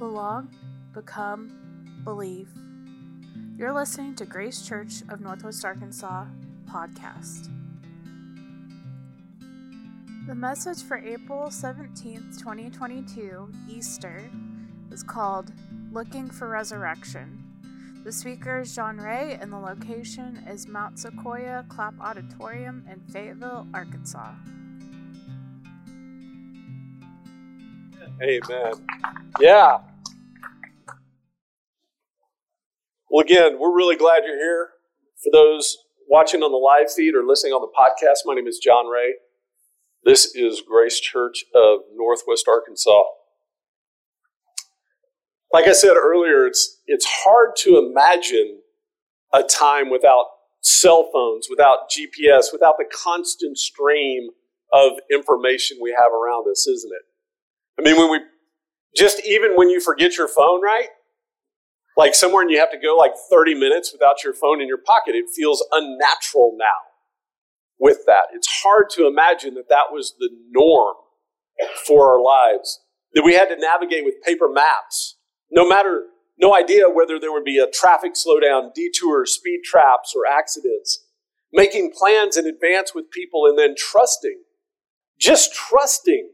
belong, become, believe. You're listening to Grace Church of Northwest Arkansas podcast. The message for April 17th, 2022, Easter, is called Looking for Resurrection. The speaker is John Ray, and the location is Mount Sequoyah Clapp Auditorium in Fayetteville, Arkansas. Amen. Yeah. Well, again, we're really glad you're here. For those watching on the live feed or listening on the podcast, my name is John Ray. This is Grace Church of Northwest Arkansas. Like I said earlier, it's, it's hard to imagine a time without cell phones, without GPS, without the constant stream of information we have around us, isn't it? I mean, when we just even when you forget your phone, right? Like somewhere and you have to go like 30 minutes without your phone in your pocket, it feels unnatural now with that. It's hard to imagine that that was the norm for our lives, that we had to navigate with paper maps, no matter, no idea whether there would be a traffic slowdown, detour, speed traps, or accidents, making plans in advance with people and then trusting, just trusting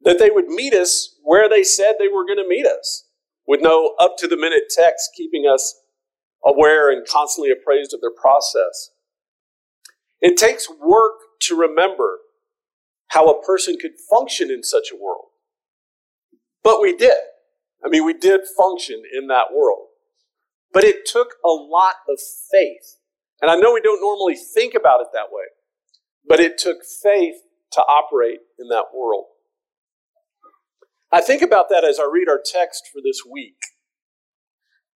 that they would meet us where they said they were going to meet us, with no up to the minute text keeping us aware and constantly appraised of their process. It takes work to remember how a person could function in such a world. But we did. I mean, we did function in that world. But it took a lot of faith. And I know we don't normally think about it that way, but it took faith to operate in that world. I think about that as I read our text for this week.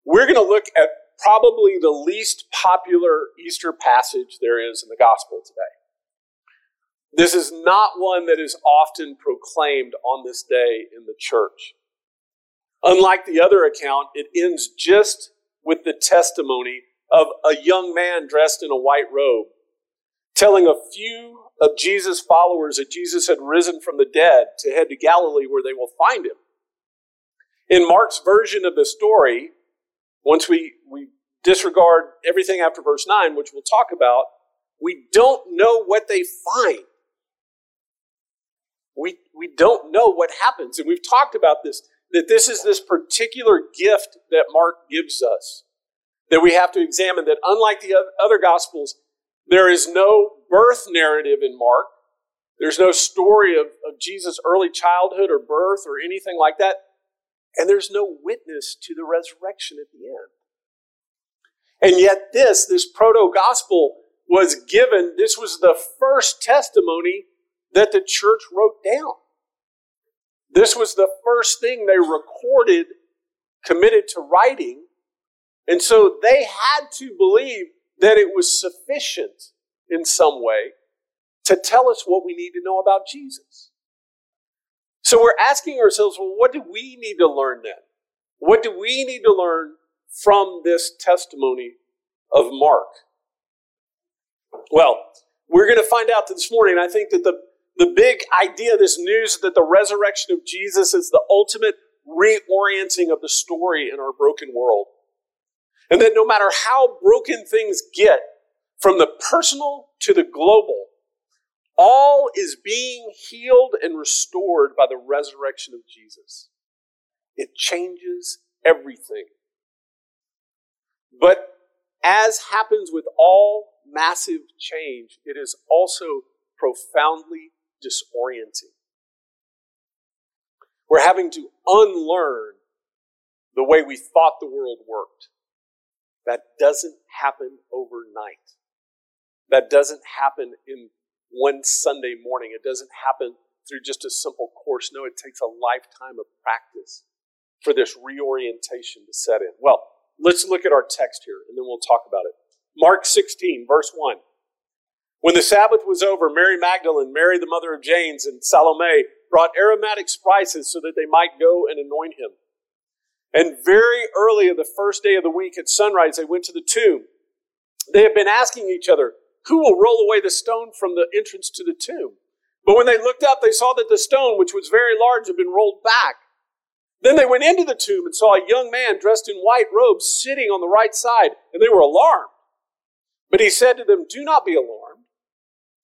We're going to look at probably the least popular Easter passage there is in the gospel today. This is not one that is often proclaimed on this day in the church. Unlike the other account, it ends just with the testimony of a young man dressed in a white robe telling a few of Jesus' followers that Jesus had risen from the dead to head to Galilee where they will find him. In Mark's version of the story, once we, we disregard everything after verse 9, which we'll talk about, we don't know what they find. We, we don't know what happens. And we've talked about this, that this is this particular gift that Mark gives us that we have to examine, that unlike the other gospels, there is no birth narrative in Mark. There's no story of, of Jesus' early childhood or birth or anything like that. And there's no witness to the resurrection at the end. And yet, this, this proto gospel, was given, this was the first testimony that the church wrote down. This was the first thing they recorded, committed to writing. And so they had to believe that it was sufficient in some way to tell us what we need to know about Jesus. So we're asking ourselves, well, what do we need to learn then? What do we need to learn from this testimony of Mark? Well, we're going to find out this morning. I think that the, the big idea, this news that the resurrection of Jesus is the ultimate reorienting of the story in our broken world. And that no matter how broken things get, from the personal to the global, all is being healed and restored by the resurrection of Jesus. It changes everything. But as happens with all massive change, it is also profoundly disorienting. We're having to unlearn the way we thought the world worked. That doesn't happen overnight. That doesn't happen in one Sunday morning. It doesn't happen through just a simple course. No, it takes a lifetime of practice for this reorientation to set in. Well, let's look at our text here and then we'll talk about it. Mark 16, verse 1. When the Sabbath was over, Mary Magdalene, Mary the mother of James, and Salome brought aromatic spices so that they might go and anoint him. And very early of the first day of the week at sunrise, they went to the tomb. They had been asking each other, who will roll away the stone from the entrance to the tomb? But when they looked up, they saw that the stone, which was very large, had been rolled back. Then they went into the tomb and saw a young man dressed in white robes sitting on the right side, and they were alarmed. But he said to them, Do not be alarmed.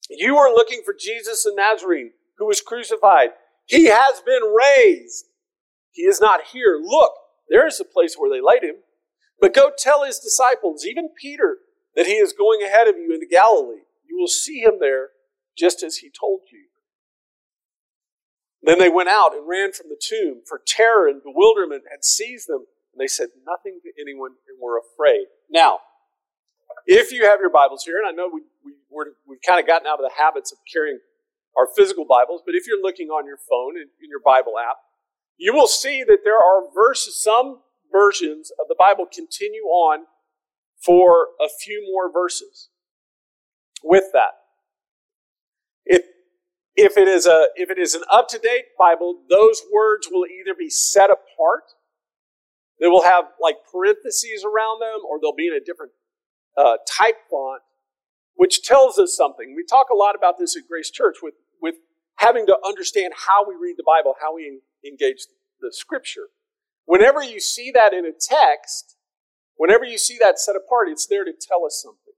You are looking for Jesus the Nazarene, who was crucified. He has been raised. He is not here. Look, there is a place where they laid him. But go tell his disciples, even Peter, that he is going ahead of you into Galilee. You will see him there just as he told you. Then they went out and ran from the tomb, for terror and bewilderment had seized them, and they said nothing to anyone and were afraid. Now, if you have your Bibles here, and I know we, we, we've kind of gotten out of the habits of carrying our physical Bibles, but if you're looking on your phone in, in your Bible app, you will see that there are verses, some versions of the Bible continue on for a few more verses with that. If, if it is a, if it is an up-to-date Bible, those words will either be set apart, they will have like parentheses around them, or they'll be in a different uh, type font, which tells us something. We talk a lot about this at Grace Church with, with having to understand how we read the Bible, how we engage the scripture. Whenever you see that in a text, whenever you see that set apart, it's there to tell us something.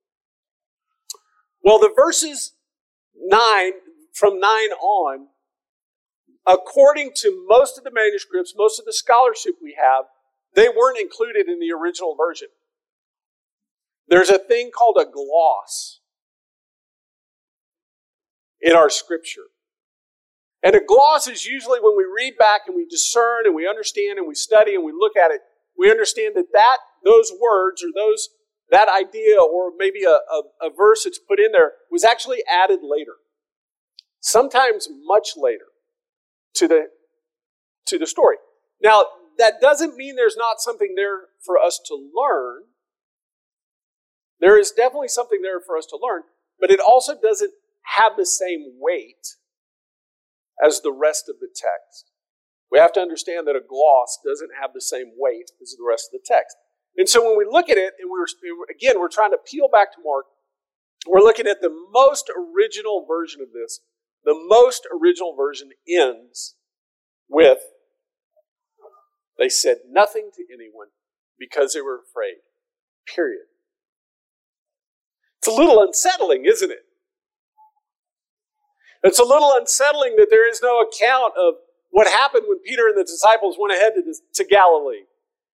Well, the verses 9, from 9 on, according to most of the manuscripts, most of the scholarship we have, they weren't included in the original version. There's a thing called a gloss in our scripture. And a gloss is usually when we read back and we discern and we understand and we study and we look at it, we understand that, that those words or those that idea or maybe a, a, a verse that's put in there was actually added later. Sometimes much later to the to the story. Now, that doesn't mean there's not something there for us to learn. There is definitely something there for us to learn, but it also doesn't have the same weight as the rest of the text. We have to understand that a gloss doesn't have the same weight as the rest of the text. And so when we look at it, and we're again, we're trying to peel back to Mark, we're looking at the most original version of this. The most original version ends with they said nothing to anyone because they were afraid. Period. It's a little unsettling, isn't it? It's a little unsettling that there is no account of what happened when Peter and the disciples went ahead to, to Galilee.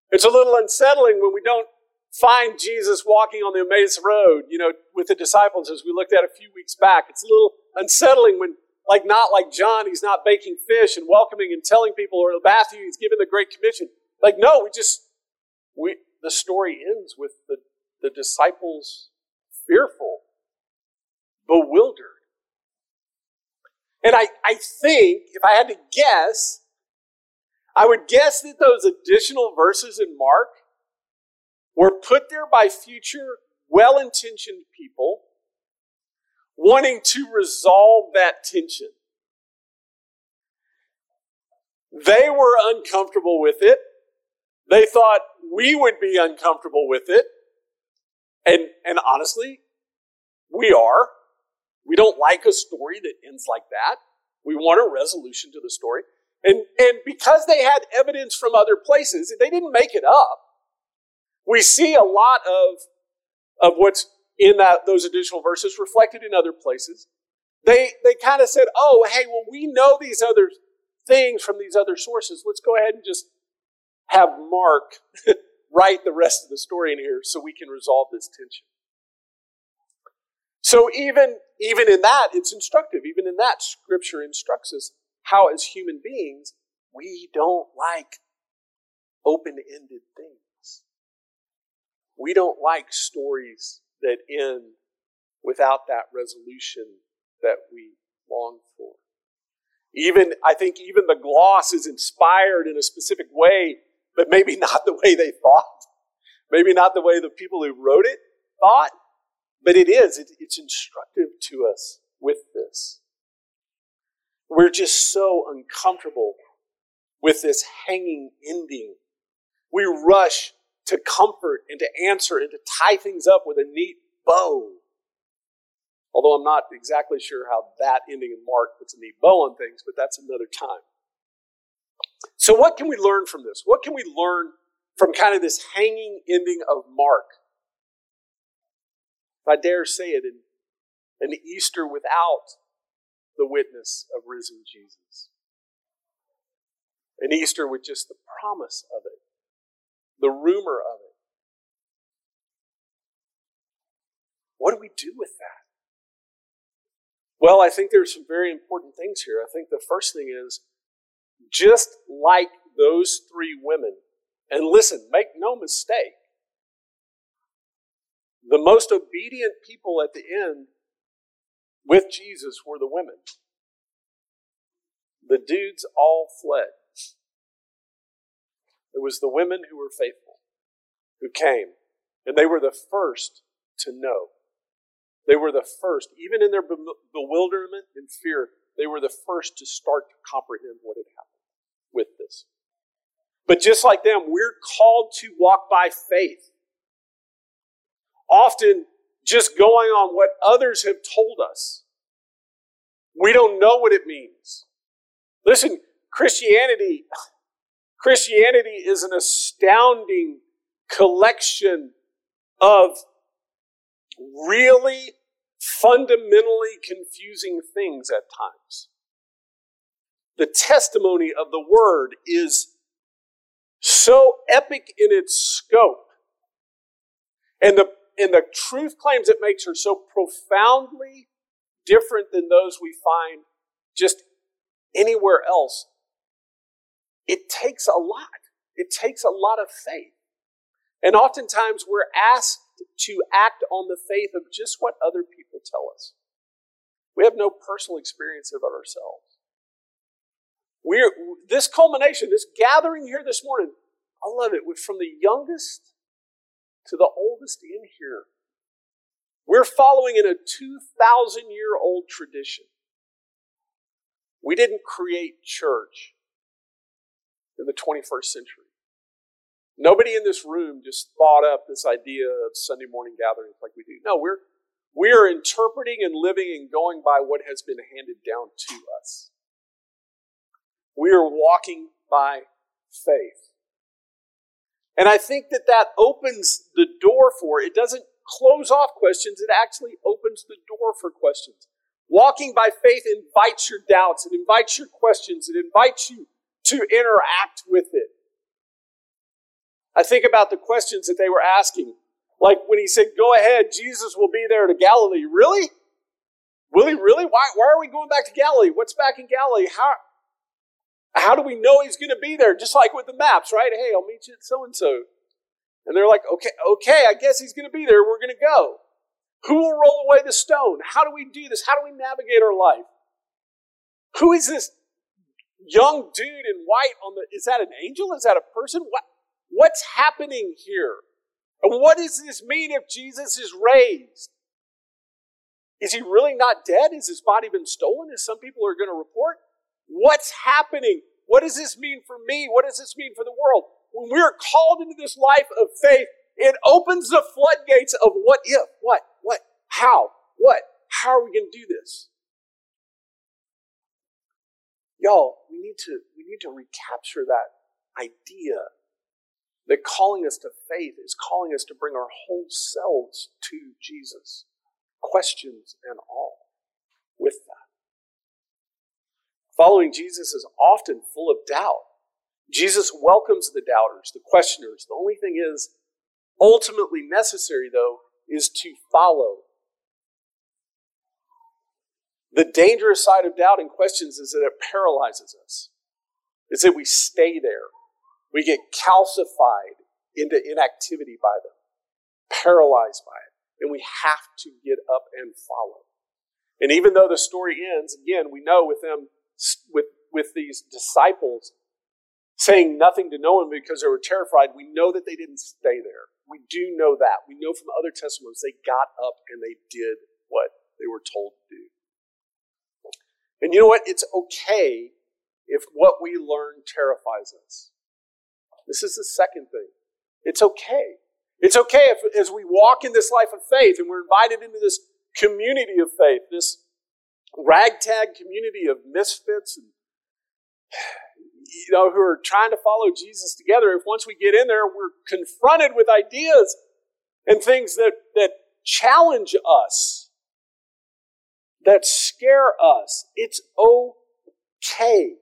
It's a little unsettling when we don't find Jesus walking on the Emmaus Road, you know, with the disciples as we looked at a few weeks back. It's a little unsettling when, like, not like John, he's not baking fish and welcoming and telling people, or Matthew, he's given the Great Commission. Like, no, we just, we, the story ends with the, the disciples fearful, bewildered. And I, I think, if I had to guess, I would guess that those additional verses in Mark were put there by future well intentioned people wanting to resolve that tension. They were uncomfortable with it. They thought we would be uncomfortable with it. And, and honestly, we are. We don't like a story that ends like that. We want a resolution to the story. And, and because they had evidence from other places, they didn't make it up. We see a lot of, of what's in that, those additional verses reflected in other places. They, they kind of said, oh, hey, well, we know these other things from these other sources. Let's go ahead and just have Mark write the rest of the story in here so we can resolve this tension. So even, even in that, it's instructive. Even in that, Scripture instructs us how, as human beings, we don't like open ended things. We don't like stories that end without that resolution that we long for. Even, I think even the gloss is inspired in a specific way, but maybe not the way they thought. Maybe not the way the people who wrote it thought. But it is, it, it's instructive to us with this. We're just so uncomfortable with this hanging ending. We rush to comfort and to answer and to tie things up with a neat bow. Although I'm not exactly sure how that ending in Mark puts a neat bow on things, but that's another time. So, what can we learn from this? What can we learn from kind of this hanging ending of Mark? If I dare say it, in an Easter without the witness of risen Jesus. An Easter with just the promise of it, the rumor of it. What do we do with that? Well, I think there's some very important things here. I think the first thing is just like those three women, and listen, make no mistake, the most obedient people at the end with Jesus were the women. The dudes all fled. It was the women who were faithful, who came, and they were the first to know. They were the first, even in their bewilderment and fear, they were the first to start to comprehend what had happened with this. But just like them, we're called to walk by faith. Often just going on what others have told us. We don't know what it means. Listen, Christianity, Christianity is an astounding collection of really fundamentally confusing things at times. The testimony of the word is so epic in its scope. And the, and the truth claims it makes are so profoundly different than those we find just anywhere else. It takes a lot. It takes a lot of faith. And oftentimes we're asked to act on the faith of just what other people tell us. We have no personal experience of ourselves. We're this culmination, this gathering here this morning, I love it. From the youngest to the oldest in here, we're following in a 2,000 year old tradition. We didn't create church in the 21st century. Nobody in this room just thought up this idea of Sunday morning gatherings like we do. No, we're we are interpreting and living and going by what has been handed down to us. We are walking by faith. And I think that that opens the door for it doesn't close off questions, it actually opens the door for questions. Walking by faith invites your doubts, it invites your questions, it invites you to interact with it. I think about the questions that they were asking. Like when he said, Go ahead, Jesus will be there to Galilee. Really? He really? Why, why are we going back to Galilee? What's back in Galilee? How, how do we know he's going to be there? Just like with the maps, right? Hey, I'll meet you at so and so. And they're like, okay, okay, I guess he's going to be there. We're going to go. Who will roll away the stone? How do we do this? How do we navigate our life? Who is this young dude in white on the, is that an angel? Is that a person? What, What's happening here? And what does this mean if Jesus is raised? Is he really not dead? Has his body been stolen, as some people are going to report? What's happening? What does this mean for me? What does this mean for the world? When we're called into this life of faith, it opens the floodgates of what if, what, what, how, what, how are we going to do this? Y'all, we need to we need to recapture that idea that calling us to faith is calling us to bring our whole selves to Jesus, questions and all, with that. Following Jesus is often full of doubt. Jesus welcomes the doubters, the questioners. The only thing is, ultimately necessary, though, is to follow. The dangerous side of doubt and questions is that it paralyzes us. It's that we stay there we get calcified into inactivity by them, paralyzed by it, and we have to get up and follow. And even though the story ends, again, we know with them, with, with these disciples saying nothing to no one because they were terrified, we know that they didn't stay there. We do know that. We know from other testimonies they got up and they did what they were told to do. And you know what? It's okay if what we learn terrifies us. This is the second thing. It's okay. It's okay if, as we walk in this life of faith and we're invited into this community of faith, this ragtag community of misfits. And you know, who are trying to follow Jesus together, if once we get in there, we're confronted with ideas and things that, that challenge us, that scare us, it's okay.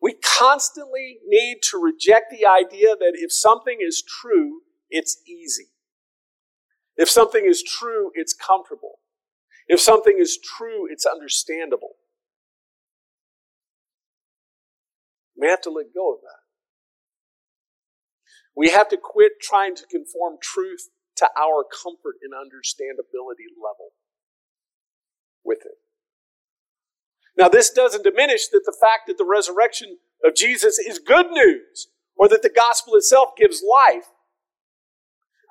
We constantly need to reject the idea that if something is true, it's easy. If something is true, it's comfortable. If something is true, it's understandable. We have to let go of that. We have to quit trying to conform truth to our comfort and understandability level with it. Now, this doesn't diminish that the fact that the resurrection of Jesus is good news or that the gospel itself gives life.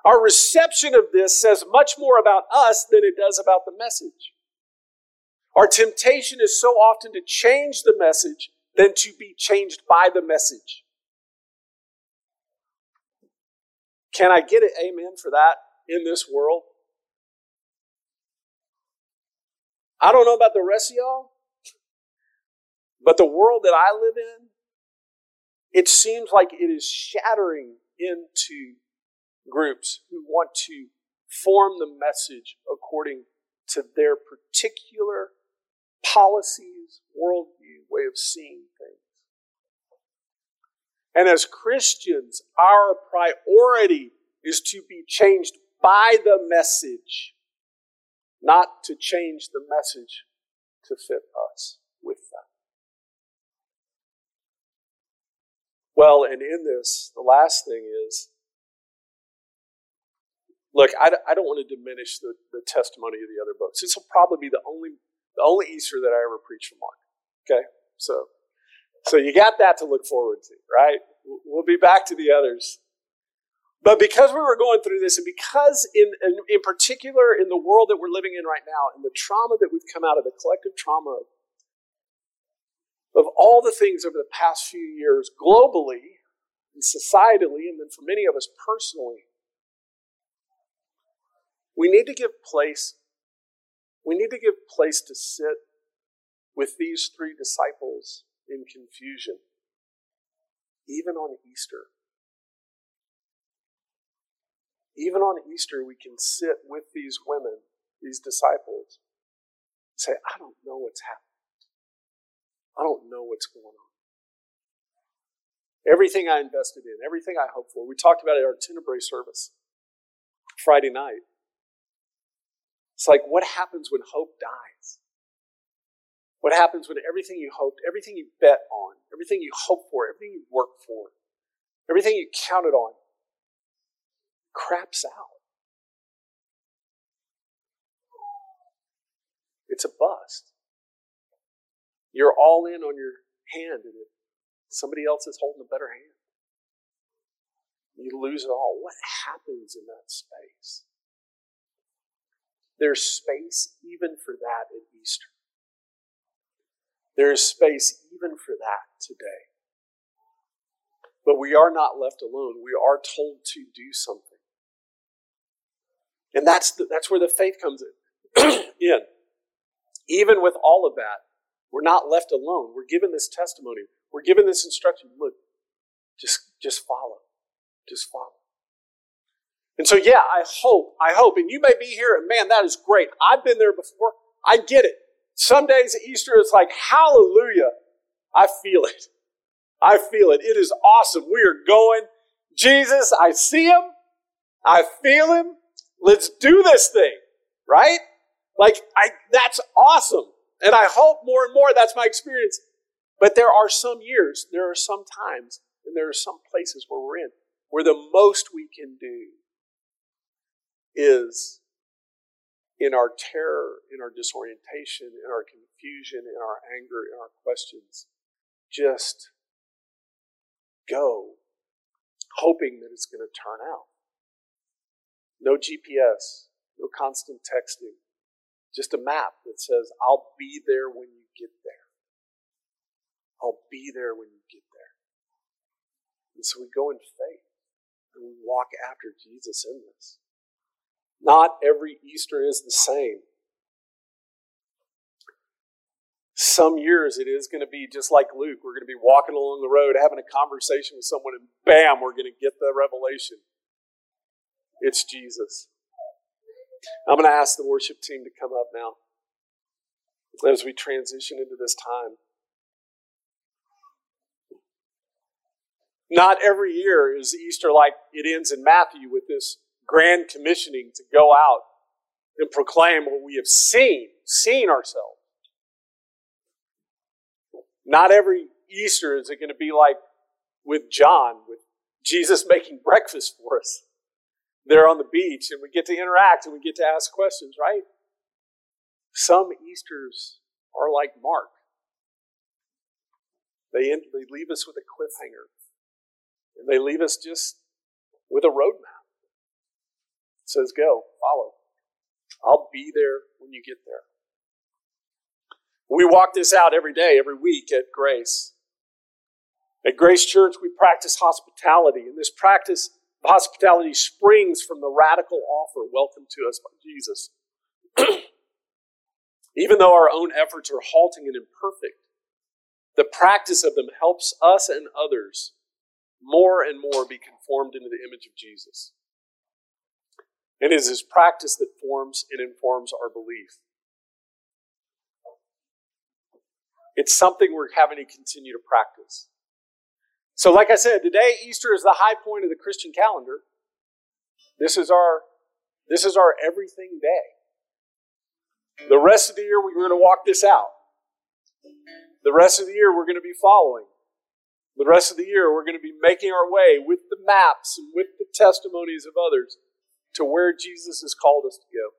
Our reception of this says much more about us than it does about the message. Our temptation is so often to change the message than to be changed by the message. Can I get an amen for that in this world? I don't know about the rest of y'all, but the world that I live in, it seems like it is shattering into groups who want to form the message according to their particular policies, worldview, way of seeing things. And as Christians, our priority is to be changed by the message, not to change the message to fit us with that. Well, and in this, the last thing is look, I, I don't want to diminish the, the testimony of the other books. This will probably be the only, the only Easter that I ever preach from Mark. Okay? So so you got that to look forward to, right? We'll be back to the others. But because we were going through this, and because in, in, in particular in the world that we're living in right now, and the trauma that we've come out of, the collective trauma of all the things over the past few years, globally and societally, and then for many of us personally, we need to give place. We need to give place to sit with these three disciples in confusion, even on Easter. Even on Easter, we can sit with these women, these disciples, and say, I don't know what's happening. I don't know what's going on. Everything I invested in, everything I hoped for. We talked about it at our Tenebrae service Friday night. It's like, what happens when hope dies? What happens when everything you hoped, everything you bet on, everything you hoped for, everything you worked for, everything you counted on craps out? It's a bust. You're all in on your hand, and somebody else is holding a better hand. You lose it all. What happens in that space? There's space even for that at Easter. There is space even for that today. But we are not left alone. We are told to do something. And that's, the, that's where the faith comes in. in. Even with all of that, we're not left alone. We're given this testimony. We're given this instruction. Look, just, just follow. Just follow. And so, yeah, I hope, I hope, and you may be here, and man, that is great. I've been there before. I get it. Some days at Easter, it's like, hallelujah. I feel it. I feel it. It is awesome. We are going. Jesus, I see him. I feel him. Let's do this thing. Right? Like, I, that's awesome. And I hope more and more that's my experience. But there are some years, there are some times, and there are some places where we're in where the most we can do is in our terror, in our disorientation, in our confusion, in our anger, in our questions, just go, hoping that it's going to turn out. No GPS, no constant texting, just a map that says, I'll be there when you get there. I'll be there when you get there. And so we go in faith and we walk after Jesus in this. Not every Easter is the same. Some years it is going to be just like Luke. We're going to be walking along the road, having a conversation with someone, and bam, we're going to get the revelation. It's Jesus. I'm going to ask the worship team to come up now as we transition into this time. Not every year is Easter like it ends in Matthew with this grand commissioning to go out and proclaim what we have seen, seen ourselves. Not every Easter is it going to be like with John, with Jesus making breakfast for us there on the beach, and we get to interact and we get to ask questions, right? Some Easters are like Mark. They, end, they leave us with a cliffhanger. And they leave us just with a roadmap. Says, go, follow. I'll be there when you get there. We walk this out every day, every week at Grace. At Grace Church, we practice hospitality, and this practice of hospitality springs from the radical offer welcome to us by Jesus. Even though our own efforts are halting and imperfect, the practice of them helps us and others more and more be conformed into the image of Jesus. It is his practice that forms and informs our belief. It's something we're having to continue to practice. So, like I said, today Easter is the high point of the Christian calendar. This is our this is our everything day. The rest of the year we're going to walk this out. The rest of the year we're going to be following. The rest of the year, we're going to be making our way with the maps and with the testimonies of others to where Jesus has called us to go.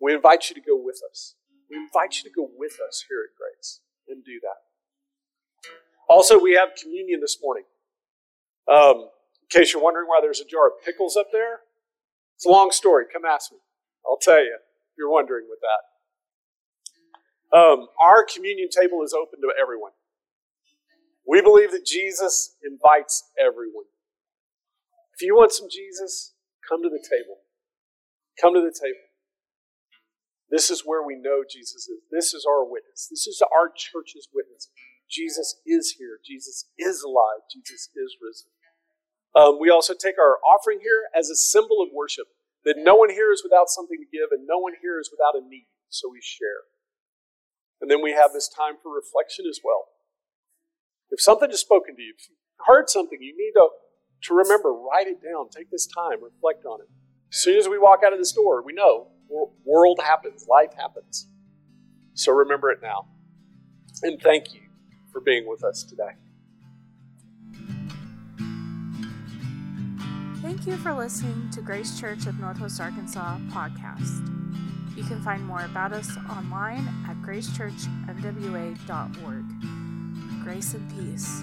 We invite you to go with us. We invite you to go with us here at Grace and do that. Also, we have communion this morning. Um, in case you're wondering why there's a jar of pickles up there, it's a long story. Come ask me. I'll tell you if you're wondering with that. Um, our communion table is open to everyone. We believe that Jesus invites everyone. If you want some Jesus, come to the table. Come to the table. This is where we know Jesus is. This is our witness. This is our church's witness. Jesus is here. Jesus is alive. Jesus is risen. Um, we also take our offering here as a symbol of worship that no one here is without something to give and no one here is without a need, so we share. And then we have this time for reflection as well. If something is spoken to you, if you heard something, you need to, to remember, write it down, take this time, reflect on it. As soon as we walk out of this door, we know world happens, life happens. So remember it now. And thank you for being with us today. Thank you for listening to Grace Church of Northwest Arkansas podcast. You can find more about us online at gracechurchnwa.org grace and peace.